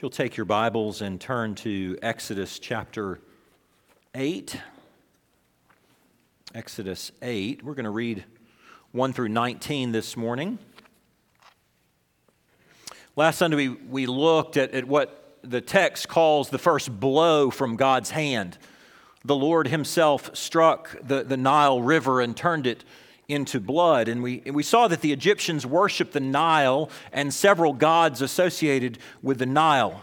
You'll take your Bibles and turn to Exodus chapter 8. Exodus 8. We're going to read 1 through 19 this morning. Last Sunday, we, we looked at, at what the text calls the first blow from God's hand. The Lord Himself struck the, the Nile River and turned it into blood. And we, and we saw that the Egyptians worshiped the Nile and several gods associated with the Nile.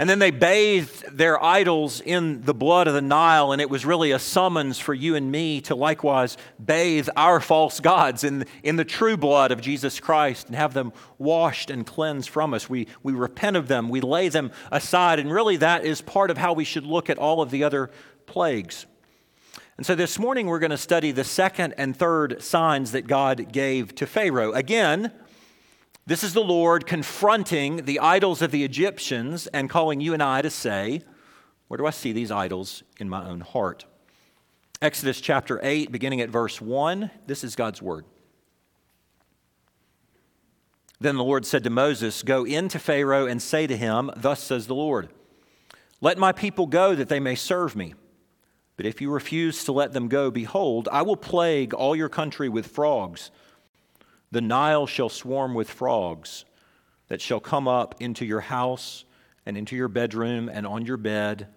And then they bathed their idols in the blood of the Nile, and it was really a summons for you and me to likewise bathe our false gods in, in the true blood of Jesus Christ and have them washed and cleansed from us. We, we repent of them, we lay them aside, and really that is part of how we should look at all of the other plagues. And so this morning we're going to study the second and third signs that God gave to Pharaoh. Again, this is the Lord confronting the idols of the Egyptians and calling you and I to say, Where do I see these idols in my own heart? Exodus chapter 8, beginning at verse 1, this is God's word. Then the Lord said to Moses, Go in to Pharaoh and say to him, Thus says the Lord, Let my people go that they may serve me. But if you refuse to let them go, behold, I will plague all your country with frogs. The Nile shall swarm with frogs that shall come up into your house and into your bedroom and on your bed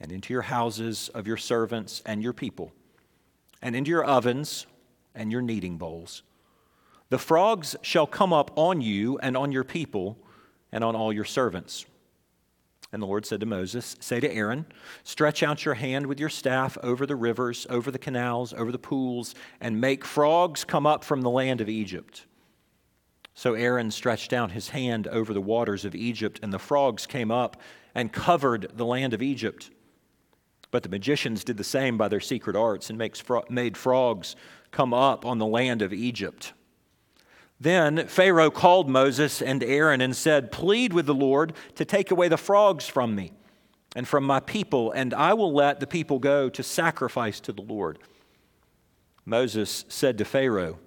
and into your houses of your servants and your people and into your ovens and your kneading bowls. The frogs shall come up on you and on your people and on all your servants. And the Lord said to Moses, Say to Aaron, Stretch out your hand with your staff over the rivers, over the canals, over the pools, and make frogs come up from the land of Egypt. So Aaron stretched out his hand over the waters of Egypt, and the frogs came up and covered the land of Egypt. But the magicians did the same by their secret arts and made frogs come up on the land of Egypt. Then Pharaoh called Moses and Aaron and said, Plead with the Lord to take away the frogs from me and from my people, and I will let the people go to sacrifice to the Lord. Moses said to Pharaoh,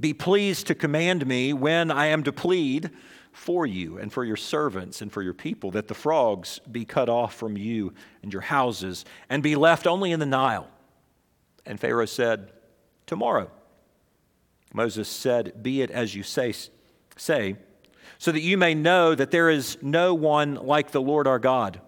Be pleased to command me when I am to plead for you and for your servants and for your people, that the frogs be cut off from you and your houses and be left only in the Nile. And Pharaoh said, Tomorrow. Moses said, Be it as you say, say, so that you may know that there is no one like the Lord our God.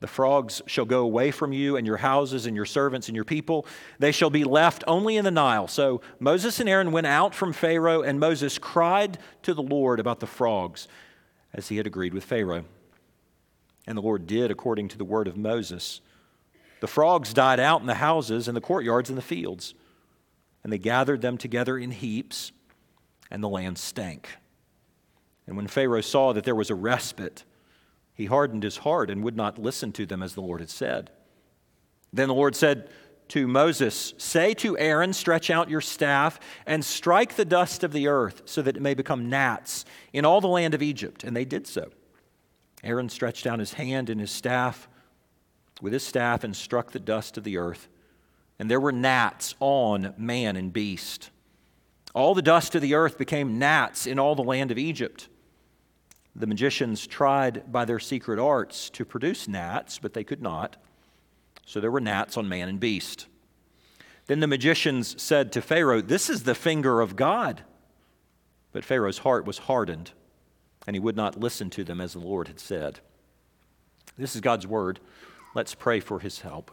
The frogs shall go away from you and your houses and your servants and your people. They shall be left only in the Nile. So Moses and Aaron went out from Pharaoh, and Moses cried to the Lord about the frogs, as he had agreed with Pharaoh. And the Lord did according to the word of Moses. The frogs died out in the houses and the courtyards and the fields and they gathered them together in heaps, and the land stank. And when Pharaoh saw that there was a respite, he hardened his heart and would not listen to them as the Lord had said. Then the Lord said to Moses, Say to Aaron, Stretch out your staff and strike the dust of the earth so that it may become gnats in all the land of Egypt. And they did so. Aaron stretched out his hand and his staff with his staff and struck the dust of the earth and there were gnats on man and beast. All the dust of the earth became gnats in all the land of Egypt. The magicians tried by their secret arts to produce gnats, but they could not. So there were gnats on man and beast. Then the magicians said to Pharaoh, This is the finger of God. But Pharaoh's heart was hardened, and he would not listen to them as the Lord had said. This is God's word. Let's pray for his help.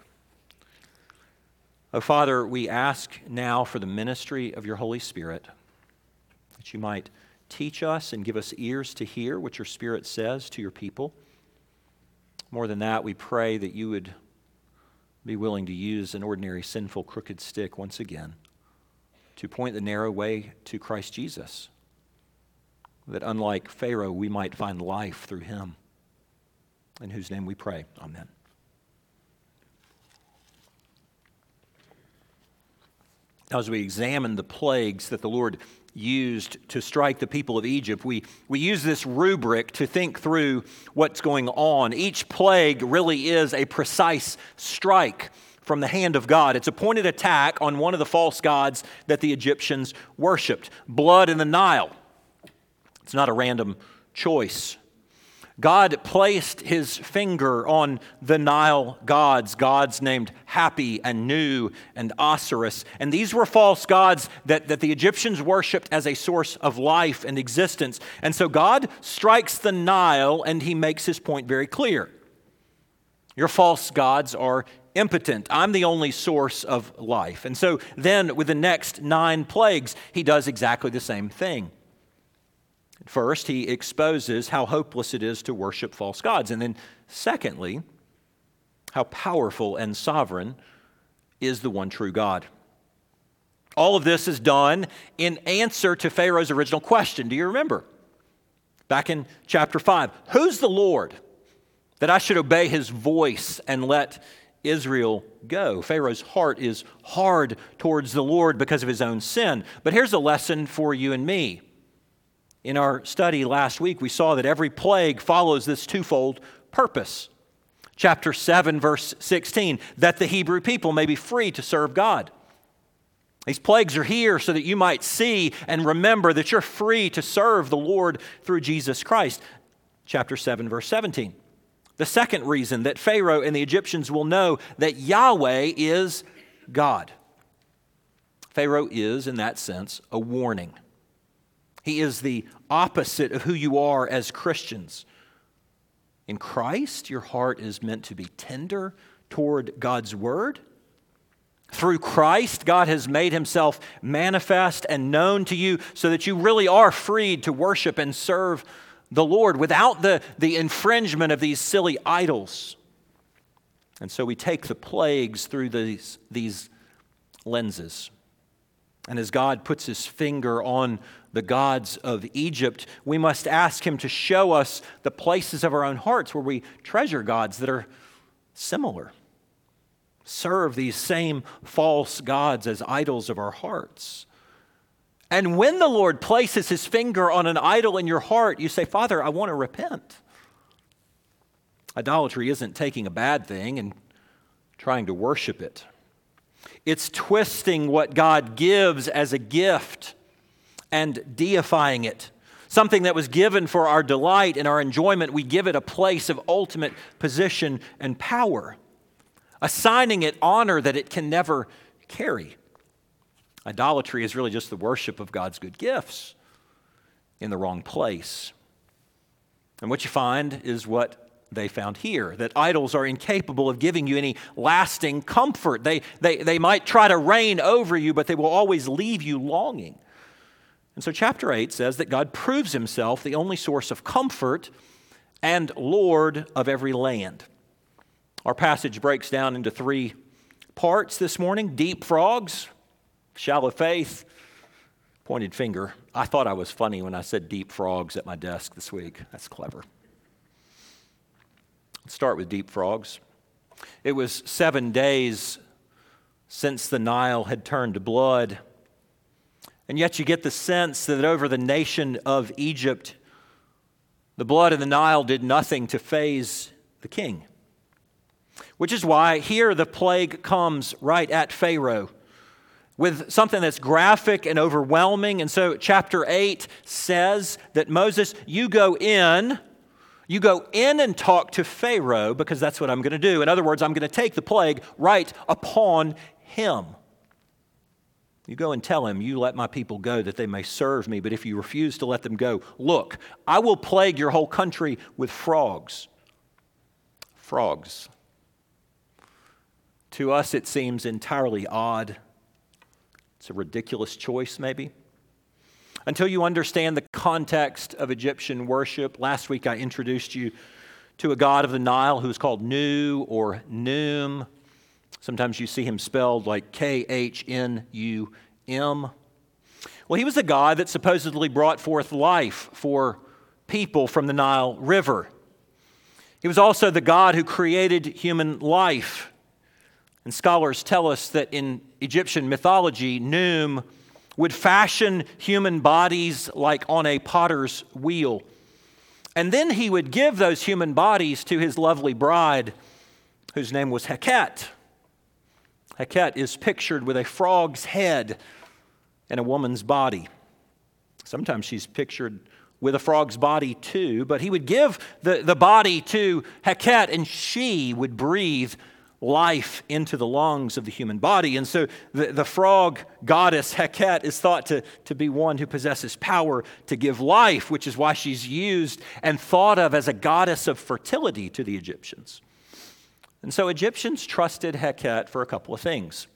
Oh, Father, we ask now for the ministry of your Holy Spirit, that you might teach us and give us ears to hear what your Spirit says to your people. More than that, we pray that you would be willing to use an ordinary sinful crooked stick once again to point the narrow way to Christ Jesus. That unlike Pharaoh, we might find life through him. In whose name we pray. Amen. As we examine the plagues that the Lord used to strike the people of Egypt, we, we use this rubric to think through what's going on. Each plague really is a precise strike from the hand of God. It's a pointed attack on one of the false gods that the Egyptians worshiped blood in the Nile. It's not a random choice. God placed his finger on the Nile gods, gods named Hapi and Nu and Osiris. And these were false gods that, that the Egyptians worshiped as a source of life and existence. And so God strikes the Nile and he makes his point very clear. Your false gods are impotent. I'm the only source of life. And so then, with the next nine plagues, he does exactly the same thing. First, he exposes how hopeless it is to worship false gods. And then, secondly, how powerful and sovereign is the one true God. All of this is done in answer to Pharaoh's original question. Do you remember? Back in chapter 5 Who's the Lord that I should obey his voice and let Israel go? Pharaoh's heart is hard towards the Lord because of his own sin. But here's a lesson for you and me. In our study last week, we saw that every plague follows this twofold purpose. Chapter 7, verse 16, that the Hebrew people may be free to serve God. These plagues are here so that you might see and remember that you're free to serve the Lord through Jesus Christ. Chapter 7, verse 17. The second reason that Pharaoh and the Egyptians will know that Yahweh is God. Pharaoh is, in that sense, a warning. He is the opposite of who you are as Christians. In Christ, your heart is meant to be tender toward God's word. Through Christ, God has made himself manifest and known to you so that you really are freed to worship and serve the Lord without the, the infringement of these silly idols. And so we take the plagues through these, these lenses. And as God puts his finger on the gods of Egypt, we must ask him to show us the places of our own hearts where we treasure gods that are similar. Serve these same false gods as idols of our hearts. And when the Lord places his finger on an idol in your heart, you say, Father, I want to repent. Idolatry isn't taking a bad thing and trying to worship it. It's twisting what God gives as a gift and deifying it. Something that was given for our delight and our enjoyment, we give it a place of ultimate position and power, assigning it honor that it can never carry. Idolatry is really just the worship of God's good gifts in the wrong place. And what you find is what they found here that idols are incapable of giving you any lasting comfort. They, they, they might try to reign over you, but they will always leave you longing. And so, chapter 8 says that God proves himself the only source of comfort and Lord of every land. Our passage breaks down into three parts this morning deep frogs, shallow faith, pointed finger. I thought I was funny when I said deep frogs at my desk this week. That's clever. Let's start with deep frogs. It was seven days since the Nile had turned to blood. And yet you get the sense that over the nation of Egypt, the blood of the Nile did nothing to faze the king. Which is why here the plague comes right at Pharaoh with something that's graphic and overwhelming. And so, chapter 8 says that Moses, you go in you go in and talk to Pharaoh because that's what I'm going to do. In other words, I'm going to take the plague right upon him. You go and tell him, You let my people go that they may serve me, but if you refuse to let them go, look, I will plague your whole country with frogs. Frogs. To us, it seems entirely odd. It's a ridiculous choice, maybe until you understand the context of Egyptian worship. Last week I introduced you to a god of the Nile who is called Nu or Num. Sometimes you see him spelled like K H N U M. Well, he was a god that supposedly brought forth life for people from the Nile River. He was also the God who created human life. And scholars tell us that in Egyptian mythology, Num would fashion human bodies like on a potter's wheel. And then he would give those human bodies to his lovely bride, whose name was Heket. Heket is pictured with a frog's head and a woman's body. Sometimes she's pictured with a frog's body too, but he would give the, the body to Heket, and she would breathe life into the lungs of the human body. And so the, the frog goddess Heket is thought to, to be one who possesses power to give life, which is why she's used and thought of as a goddess of fertility to the Egyptians. And so Egyptians trusted Heket for a couple of things.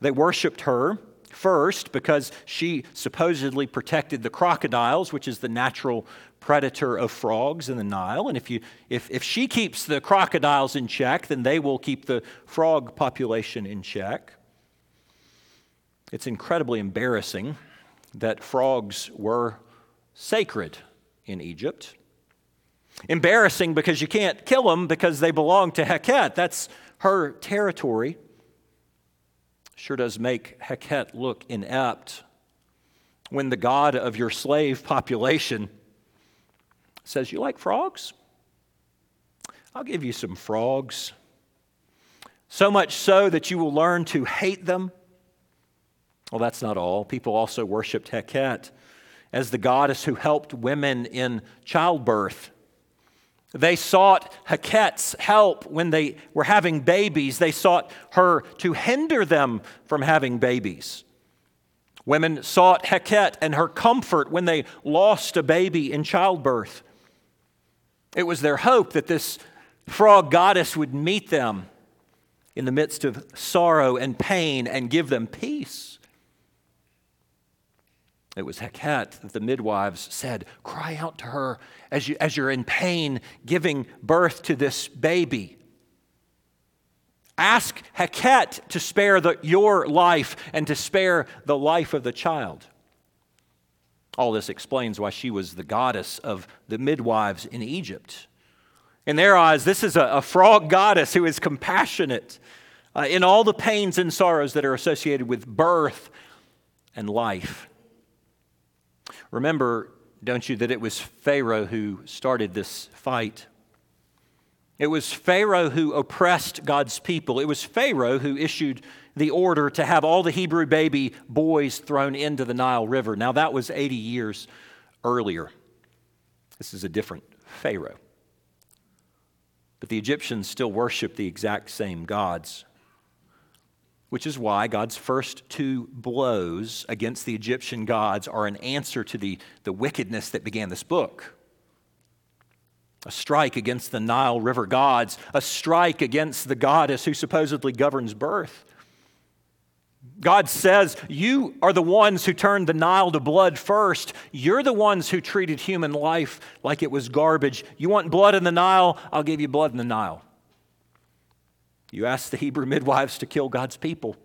They worshiped her first because she supposedly protected the crocodiles, which is the natural predator of frogs in the Nile. And if, you, if, if she keeps the crocodiles in check, then they will keep the frog population in check. It's incredibly embarrassing that frogs were sacred in Egypt. Embarrassing because you can't kill them because they belong to Heket. That's her territory. Sure does make Heket look inept when the God of your slave population says, You like frogs? I'll give you some frogs. So much so that you will learn to hate them. Well, that's not all. People also worshiped Heket as the goddess who helped women in childbirth. They sought Heket's help when they were having babies. They sought her to hinder them from having babies. Women sought Heket and her comfort when they lost a baby in childbirth. It was their hope that this frog goddess would meet them in the midst of sorrow and pain and give them peace. It was Heket that the midwives said, Cry out to her as, you, as you're in pain giving birth to this baby. Ask Heket to spare the, your life and to spare the life of the child. All this explains why she was the goddess of the midwives in Egypt. In their eyes, this is a, a frog goddess who is compassionate uh, in all the pains and sorrows that are associated with birth and life. Remember, don't you, that it was Pharaoh who started this fight. It was Pharaoh who oppressed God's people. It was Pharaoh who issued the order to have all the Hebrew baby boys thrown into the Nile River. Now, that was 80 years earlier. This is a different Pharaoh. But the Egyptians still worship the exact same gods, which is why God's first two blows against the Egyptian gods are an answer to the, the wickedness that began this book. A strike against the Nile River gods, a strike against the goddess who supposedly governs birth. God says, You are the ones who turned the Nile to blood first. You're the ones who treated human life like it was garbage. You want blood in the Nile? I'll give you blood in the Nile. You ask the Hebrew midwives to kill God's people.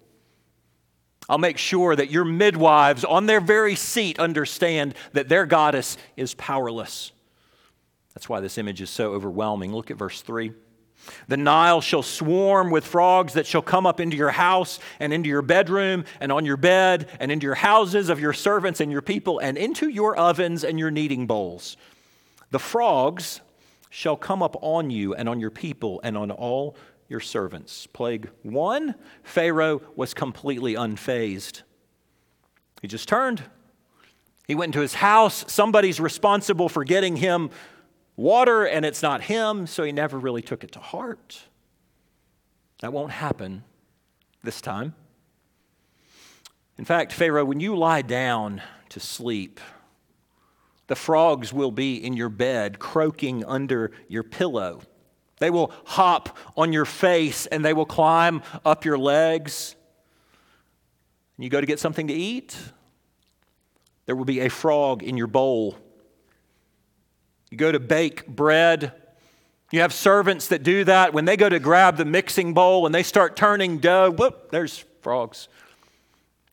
I'll make sure that your midwives on their very seat understand that their goddess is powerless. That's why this image is so overwhelming. Look at verse 3. The Nile shall swarm with frogs that shall come up into your house and into your bedroom and on your bed and into your houses of your servants and your people and into your ovens and your kneading bowls. The frogs shall come up on you and on your people and on all your servants. Plague one, Pharaoh was completely unfazed. He just turned. He went into his house. Somebody's responsible for getting him water and it's not him, so he never really took it to heart. That won't happen this time. In fact, Pharaoh, when you lie down to sleep, the frogs will be in your bed, croaking under your pillow. They will hop on your face and they will climb up your legs. You go to get something to eat, there will be a frog in your bowl you go to bake bread. You have servants that do that. When they go to grab the mixing bowl and they start turning dough, whoop, there's frogs.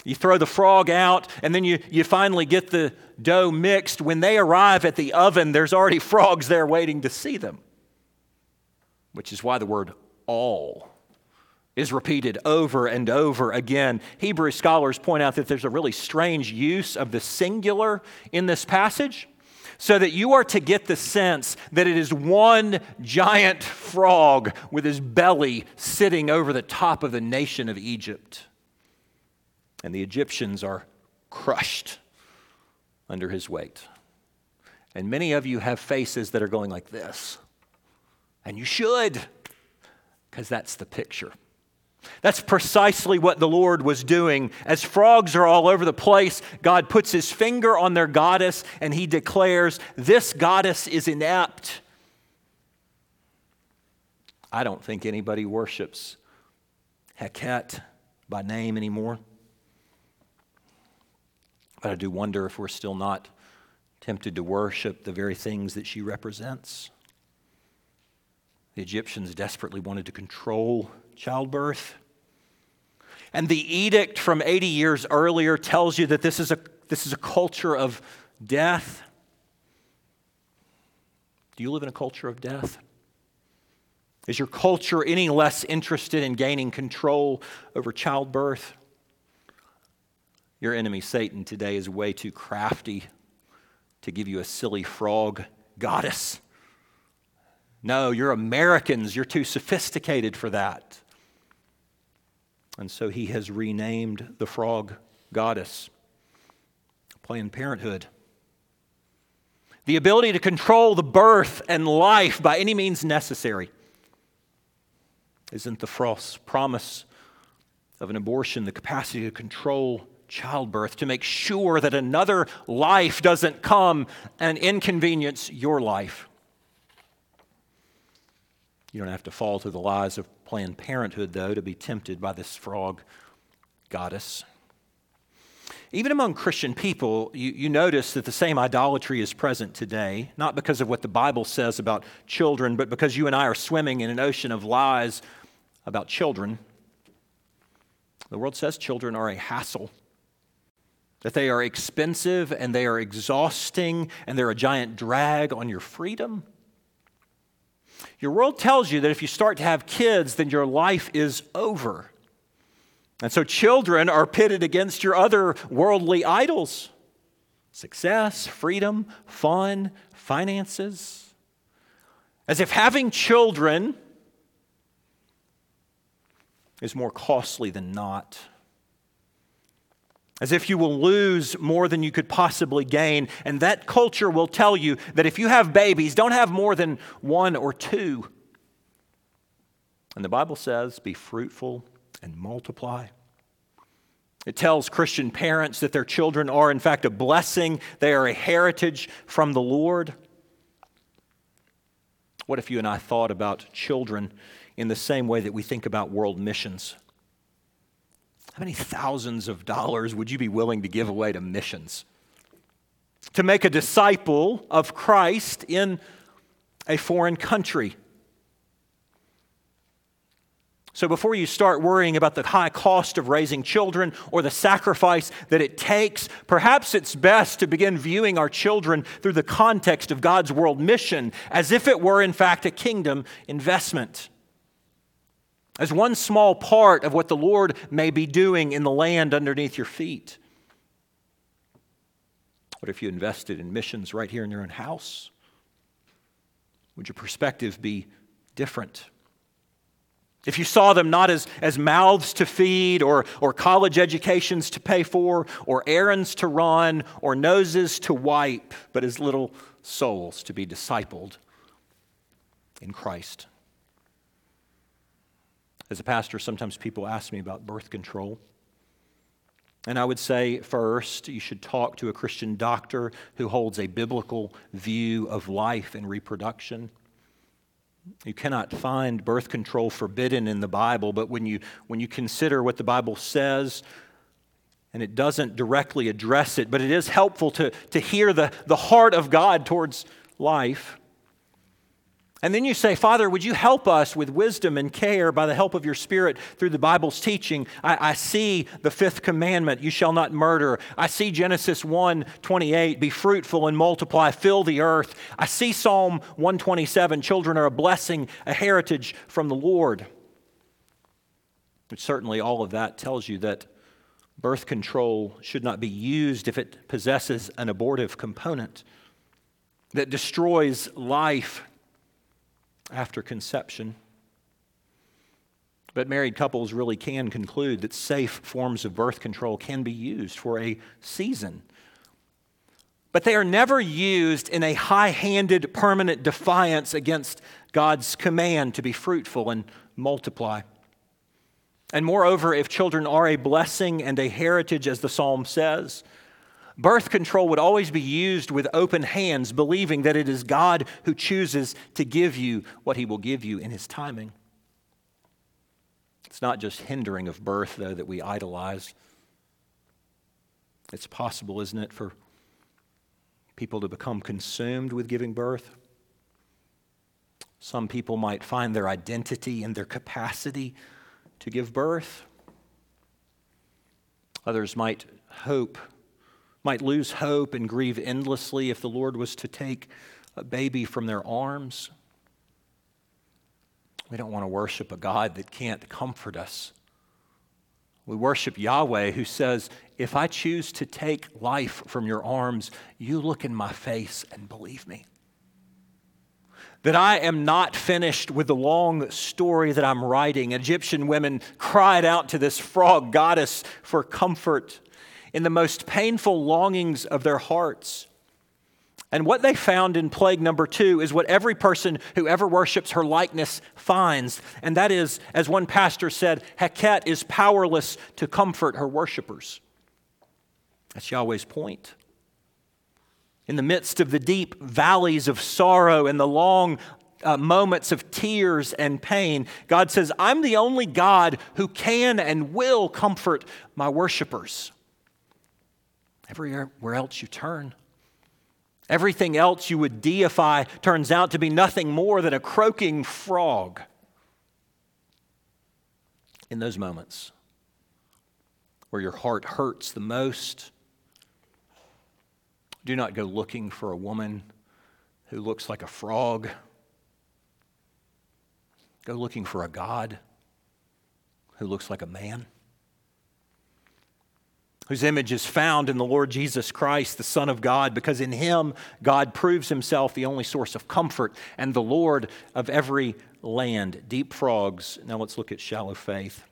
You throw the frog out, and then you, you finally get the dough mixed. When they arrive at the oven, there's already frogs there waiting to see them, which is why the word all is repeated over and over again. Hebrew scholars point out that there's a really strange use of the singular in this passage so that you are to get the sense that it is one giant frog with his belly sitting over the top of the nation of Egypt. And the Egyptians are crushed under his weight. And many of you have faces that are going like this. And you should, because that's the picture. That's precisely what the Lord was doing. As frogs are all over the place, God puts his finger on their goddess and he declares, This goddess is inept. I don't think anybody worships Heket by name anymore. But I do wonder if we're still not tempted to worship the very things that she represents. The Egyptians desperately wanted to control childbirth. And the edict from 80 years earlier tells you that this is a, this is a culture of death. Do you live in a culture of death? Is your culture any less interested in gaining control over childbirth? Your enemy, Satan, today is way too crafty to give you a silly frog goddess. No, you're Americans. You're too sophisticated for that. And so he has renamed the frog goddess Planned Parenthood. The ability to control the birth and life by any means necessary. Isn't the false promise of an abortion the capacity to control childbirth, to make sure that another life doesn't come and inconvenience your life? You don't have to fall to the lies of Planned Parenthood, though, to be tempted by this frog goddess. Even among Christian people, you, you, notice that the same idolatry is present today, not because of what the Bible says about children, but because you and I are swimming in an ocean of lies about children. The world says children are a hassle, that they are expensive and they are exhausting and they're a giant drag on your freedom. Your world tells you that if you start to have kids, then your life is over. And so children are pitted against your other worldly idols success, freedom, fun, finances. As if having children is more costly than not as if you will lose more than you could possibly gain. And that culture will tell you that if you have babies, don't have more than one or two. And the Bible says, be fruitful and multiply. It tells Christian parents that their children are, in fact, a blessing, they are a heritage from the Lord. What if you and I thought about children in the same way that we think about world missions? How many thousands of dollars would you be willing to give away to missions? To make a disciple of Christ in a foreign country. So, before you start worrying about the high cost of raising children or the sacrifice that it takes, perhaps it's best to begin viewing our children through the context of God's world mission as if it were, in fact, a kingdom investment as one small part of what the Lord may be doing in the land underneath your feet. What if you invested in missions right here in your own house? Would your perspective be different? If you saw them not as, as mouths to feed or, or college educations to pay for or errands to run or noses to wipe, but as little souls to be discipled in Christ. As a pastor, sometimes people ask me about birth control. And I would say, first, you should talk to a Christian doctor who holds a biblical view of life and reproduction. You cannot find birth control forbidden in the Bible, but when you, when you consider what the Bible says, and it doesn't directly address it, but it is helpful to, to hear the, the heart of God towards life. And then you say, Father, would you help us with wisdom and care by the help of your Spirit through the Bible's teaching? I, I, see the fifth commandment, you shall not murder. I see Genesis 1 28, be fruitful and multiply, fill the earth. I see Psalm 127, children are a blessing, a heritage from the Lord. But certainly, all of that tells you that birth control should not be used if it possesses an abortive component that destroys life after conception. But married couples really can conclude that safe forms of birth control can be used for a season. but they are never used in a high handed, permanent defiance against God's command to be fruitful and multiply. And moreover, if children are a blessing and a heritage, as the psalm says, birth control would always be used with open hands, believing that it is God who chooses to give you what he will give you in his timing. It's not just hindering of birth, though, that we idolize. It's possible, isn't it, for people to become consumed with giving birth? Some people might find their identity in their capacity to give birth. Others might hope, might lose hope and grieve endlessly if the Lord was to take a baby from their arms. We don't want to worship a God that can't comfort us. We worship Yahweh who says, If I choose to take life from your arms, you look in my face and believe me. That I am not finished with the long story that I'm writing. Egyptian women cried out to this frog goddess for comfort in the most painful longings of their hearts. And what they found in plague number two is what every person who ever worships her likeness finds. And that is, as one pastor said, Heket is powerless to comfort her worshipers. That's Yahweh's point. In the midst of the deep valleys of sorrow and the long uh, moments of tears and pain, God says, I'm the only God who can and will comfort my worshipers. Everywhere er, else you turn, Everything else you would deify turns out to be nothing more than a croaking frog. In those moments where your heart hurts the most, do not go looking for a woman who looks like a frog. Go looking for a God who looks like a man whose image is found in the Lord Jesus Christ, the Son of God, because in him God proves himself the only source of comfort and the Lord of every land. Deep frogs. Now let's look at shallow faith.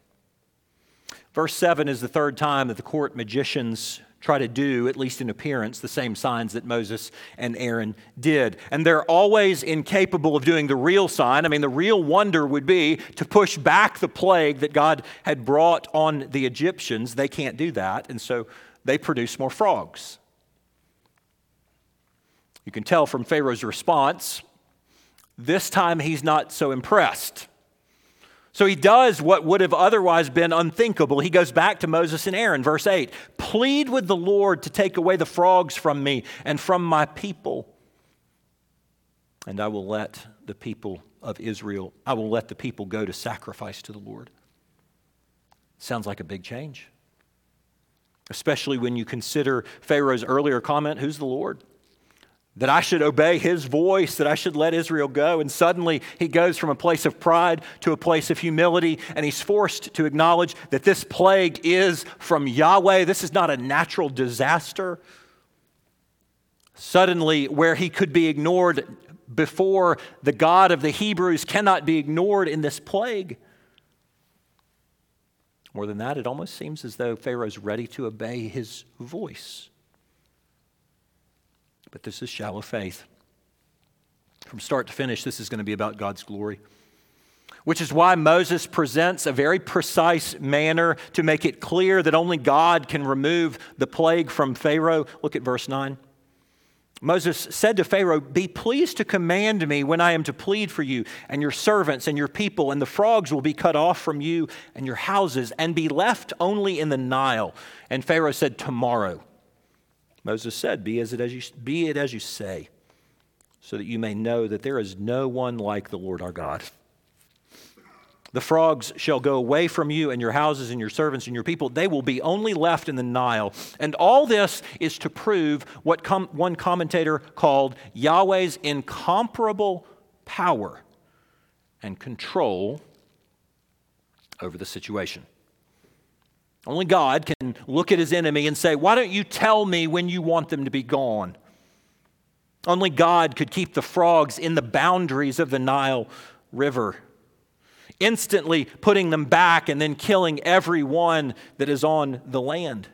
Verse 7 is the third time that the court magicians try to do, at least in appearance, the same signs that Moses and Aaron did. And they're always incapable of doing the real sign. I mean, the real wonder would be to push back the plague that God had brought on the Egyptians. They can't do that, and so they produce more frogs. You can tell from Pharaoh's response, this time he's not so impressed. So he does what would have otherwise been unthinkable. He goes back to Moses and Aaron, verse 8 Plead with the Lord to take away the frogs from me and from my people, and I will let the people of Israel, I will let the people go to sacrifice to the Lord. Sounds like a big change, especially when you consider Pharaoh's earlier comment who's the Lord? That I should obey his voice, that I should let Israel go. And suddenly he goes from a place of pride to a place of humility, and he's forced to acknowledge that this plague is from Yahweh. This is not a natural disaster. Suddenly, where he could be ignored before, the God of the Hebrews cannot be ignored in this plague. More than that, it almost seems as though Pharaoh's ready to obey his voice. But this is shallow faith. From start to finish, this is going to be about God's glory. Which is why Moses presents a very precise manner to make it clear that only God can remove the plague from Pharaoh. Look at verse 9. Moses said to Pharaoh, Be pleased to command me when I am to plead for you and your servants and your people, and the frogs will be cut off from you and your houses and be left only in the Nile. And Pharaoh said, Tomorrow. Moses said, Be, as it as you, be it as you say, so that you may know that there is no one like the Lord our God. The frogs shall go away from you and your houses and your servants and your people. They will be only left in the Nile. And all this is to prove what com- one commentator called Yahweh's incomparable power and control over the situation. Only God can look at his enemy and say, Why don't you tell me when you want them to be gone? Only God could keep the frogs in the boundaries of the Nile River, instantly putting them back and then killing every one that is on the land.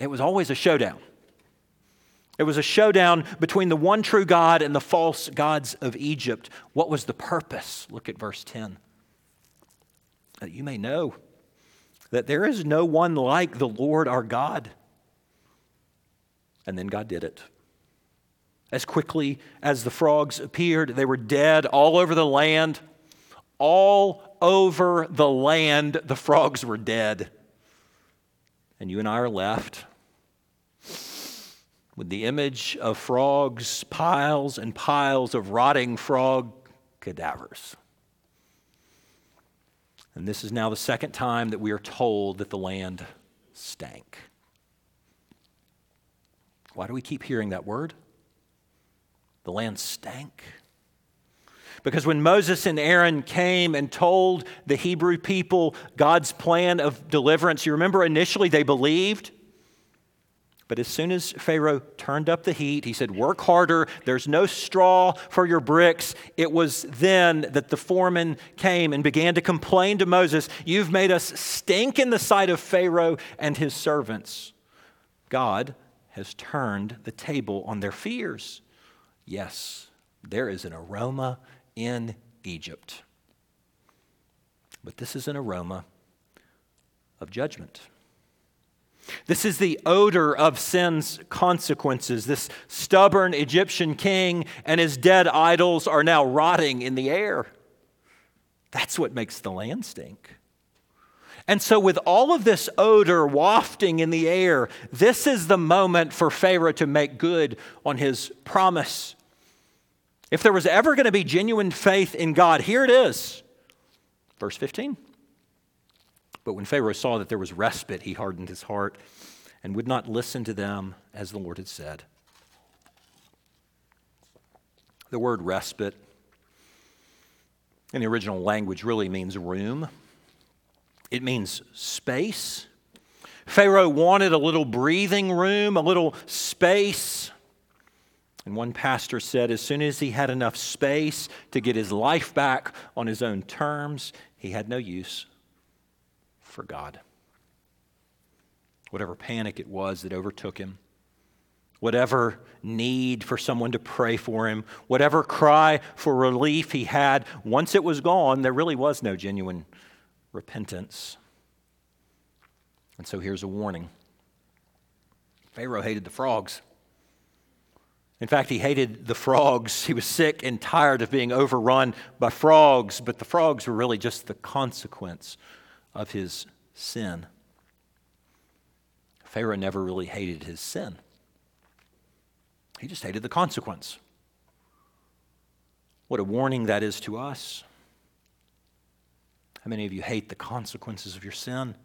It was always a showdown. It was a showdown between the one true God and the false gods of Egypt. What was the purpose? Look at verse 10. That you may know that there is no one like the Lord our God. And then God did it. As quickly as the frogs appeared, they were dead all over the land. All over the land, the frogs were dead. And you and I are left with the image of frogs, piles and piles of rotting frog cadavers. And this is now the second time that we are told that the land stank. Why do we keep hearing that word? The land stank. Because when Moses and Aaron came and told the Hebrew people God's plan of deliverance, you remember initially they believed. But as soon as Pharaoh turned up the heat, he said, Work harder. There's no straw for your bricks. It was then that the foreman came and began to complain to Moses, You've made us stink in the sight of Pharaoh and his servants. God has turned the table on their fears. Yes, there is an aroma in Egypt. But this is an aroma of judgment. This is the odor of sin's consequences. This stubborn Egyptian king and his dead idols are now rotting in the air. That's what makes the land stink. And so, with all of this odor wafting in the air, this is the moment for Pharaoh to make good on his promise. If there was ever going to be genuine faith in God, here it is. Verse 15. But when Pharaoh saw that there was respite, he hardened his heart and would not listen to them as the Lord had said. The word respite in the original language really means room, it means space. Pharaoh wanted a little breathing room, a little space. And one pastor said as soon as he had enough space to get his life back on his own terms, he had no use for God. Whatever panic it was that overtook him, whatever need for someone to pray for him, whatever cry for relief he had, once it was gone, there really was no genuine repentance. And so here's a warning Pharaoh hated the frogs. In fact, he hated the frogs. He was sick and tired of being overrun by frogs, but the frogs were really just the consequence of his sin. Pharaoh never really hated his sin, he just hated the consequence. What a warning that is to us. How many of you hate the consequences of your sin?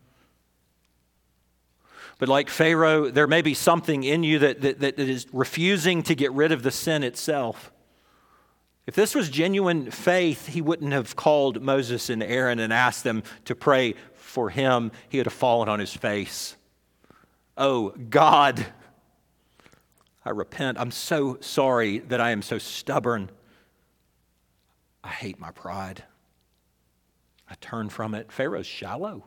But like Pharaoh, there may be something in you that, that, that is refusing to get rid of the sin itself. If this was genuine faith, he wouldn't have called Moses and Aaron and asked them to pray for him. He would have fallen on his face. Oh, God, I repent. I'm so sorry that I am so stubborn. I hate my pride. I turn from it. Pharaoh's shallow.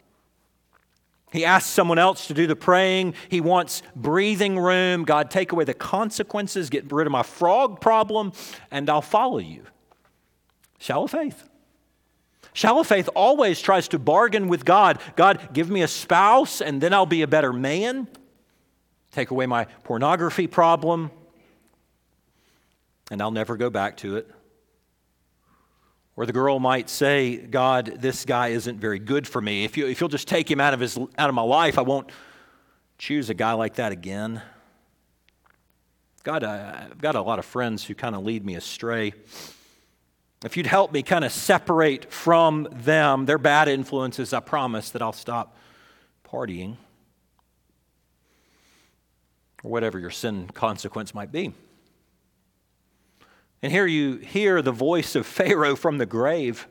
He asks someone else to do the praying. He wants breathing room. God, take away the consequences, get rid of my frog problem, and I'll follow you. Shallow faith. Shallow faith always tries to bargain with God. God, give me a spouse, and then I'll be a better man. Take away my pornography problem, and I'll never go back to it. Or the girl might say, God, this guy isn't very good for me. If, you, if you'll just take him out of, his, out of my life, I won't choose a guy like that again. God, I, I've got a lot of friends who kind of lead me astray. If you'd help me kind of separate from them, their bad influences, I promise that I'll stop partying. Or whatever your sin consequence might be. And here you hear the voice of Pharaoh from the grave.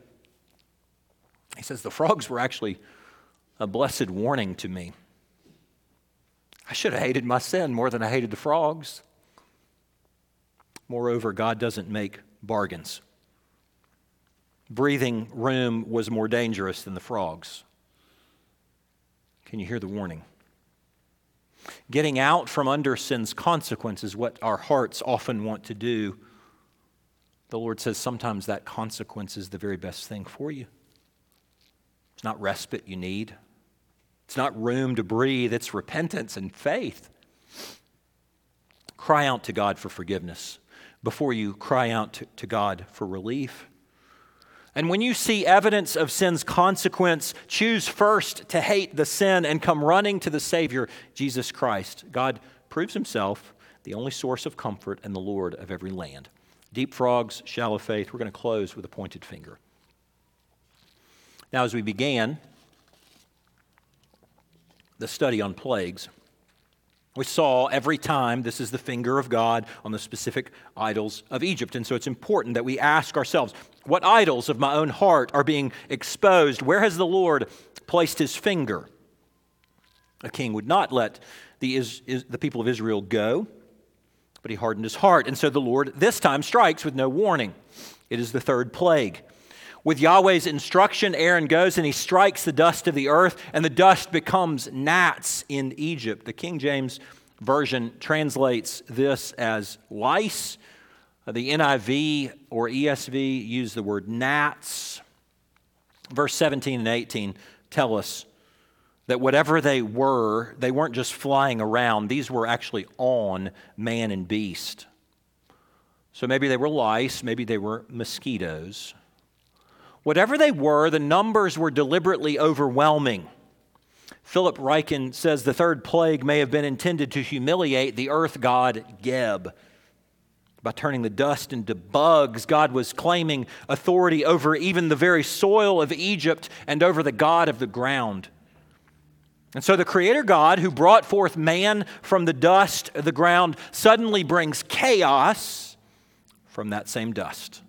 He says, The frogs were actually a blessed warning to me. I should have hated my sin more than I hated the frogs. Moreover, God doesn't make bargains. Breathing room was more dangerous than the frogs. Can you hear the warning? Getting out from under sin's consequences, what our hearts often want to do. The Lord says sometimes that consequence is the very best thing for you. It's not respite you need, it's not room to breathe, it's repentance and faith. Cry out to God for forgiveness before you cry out to, God for relief. And when you see evidence of sin's consequence, choose first to hate the sin and come running to the Savior, Jesus Christ. God proves himself the only source of comfort and the Lord of every land. Deep frogs, shallow faith. We're going to close with a pointed finger. Now, as we began the study on plagues, we saw every time this is the finger of God on the specific idols of Egypt. And so it's important that we ask ourselves what idols of my own heart are being exposed? Where has the Lord placed his finger? A king would not let the, is, is, the people of Israel go, but he hardened his heart. And so the Lord this time strikes with no warning. It is the third plague. With Yahweh's instruction, Aaron goes and he strikes the dust of the earth, and the dust becomes gnats in Egypt. The King James Version translates this as lice. Uh, the NIV or ESV use the word gnats. Verse 17 and 18 tell us that whatever they were, they weren't just flying around, these were actually on man and beast. So maybe they were lice, maybe they were mosquitoes. Whatever they were, the numbers were deliberately overwhelming. Philip Ryken says the third plague may have been intended to humiliate the earth god Geb. By turning the dust into bugs, God was claiming authority over even the very soil of Egypt and over the God of the ground. And so the Creator God, who brought forth man from the dust of the ground, suddenly brings chaos from that same dust.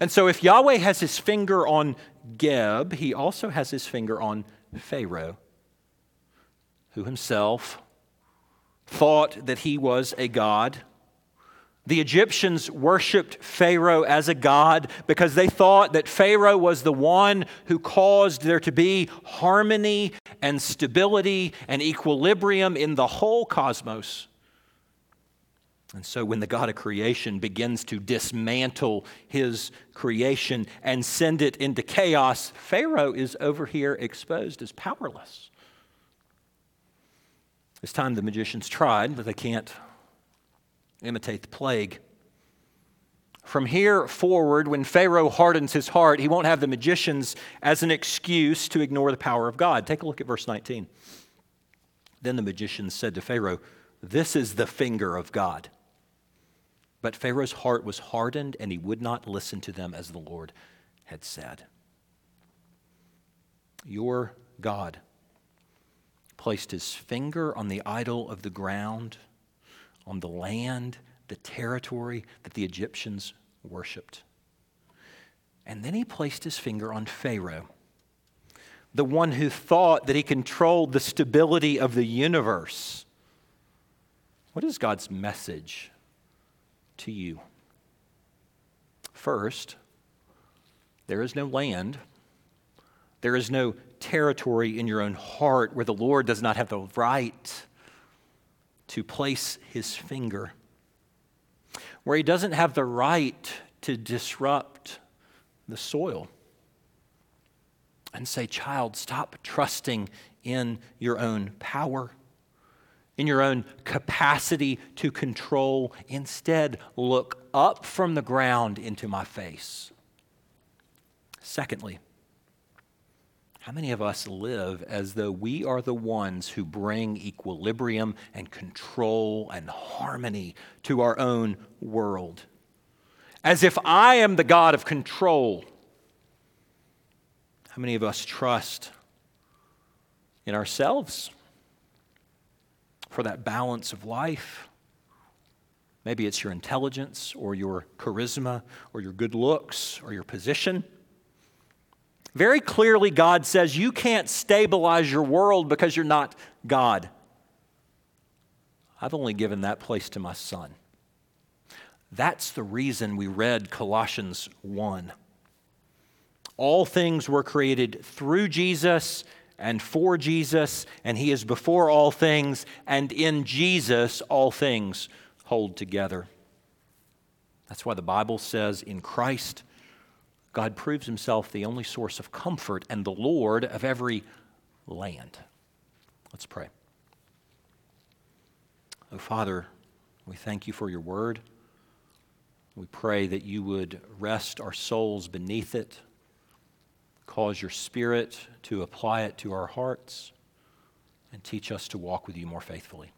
And so, if Yahweh has his finger on Geb, he also has his finger on Pharaoh, who himself thought that he was a god. The Egyptians worshiped Pharaoh as a god because they thought that Pharaoh was the one who caused there to be harmony and stability and equilibrium in the whole cosmos. And so, when the God of creation begins to dismantle his creation and send it into chaos, Pharaoh is over here exposed as powerless. This time the magicians tried, but they can't imitate the plague. From here forward, when Pharaoh hardens his heart, he won't have the magicians as an excuse to ignore the power of God. Take a look at verse 19. Then the magicians said to Pharaoh, This is the finger of God. But Pharaoh's heart was hardened, and he would not listen to them as the Lord had said. Your God placed his finger on the idol of the ground, on the land, the territory that the Egyptians worshiped. And then he placed his finger on Pharaoh, the one who thought that he controlled the stability of the universe. What is God's message to you. First, there is no land, there is no territory in your own heart where the Lord does not have the right to place his finger, where he doesn't have the right to disrupt the soil and say, Child, stop trusting in your own power in your own capacity to control. Instead, look up from the ground into my face. Secondly, how many of us live as though we are the ones who bring equilibrium and control and harmony to our own world? As if I am the God of control. How many of us trust in ourselves? for that balance of life. Maybe it's your intelligence or your charisma or your good looks or your position. Very clearly, God says you can't stabilize your world because you're not God. I've only given that place to my son. That's the reason we read Colossians 1. All things were created through Jesus and for Jesus, and He is before all things, and in Jesus all things hold together. That's why the Bible says in Christ, God proves Himself the only source of comfort and the Lord of every land. Let's pray. Oh, Father, we thank you for your word. We pray that you would rest our souls beneath it, cause your spirit to apply it to our hearts, and teach us to walk with you more faithfully.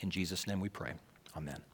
In Jesus' name we pray. Amen.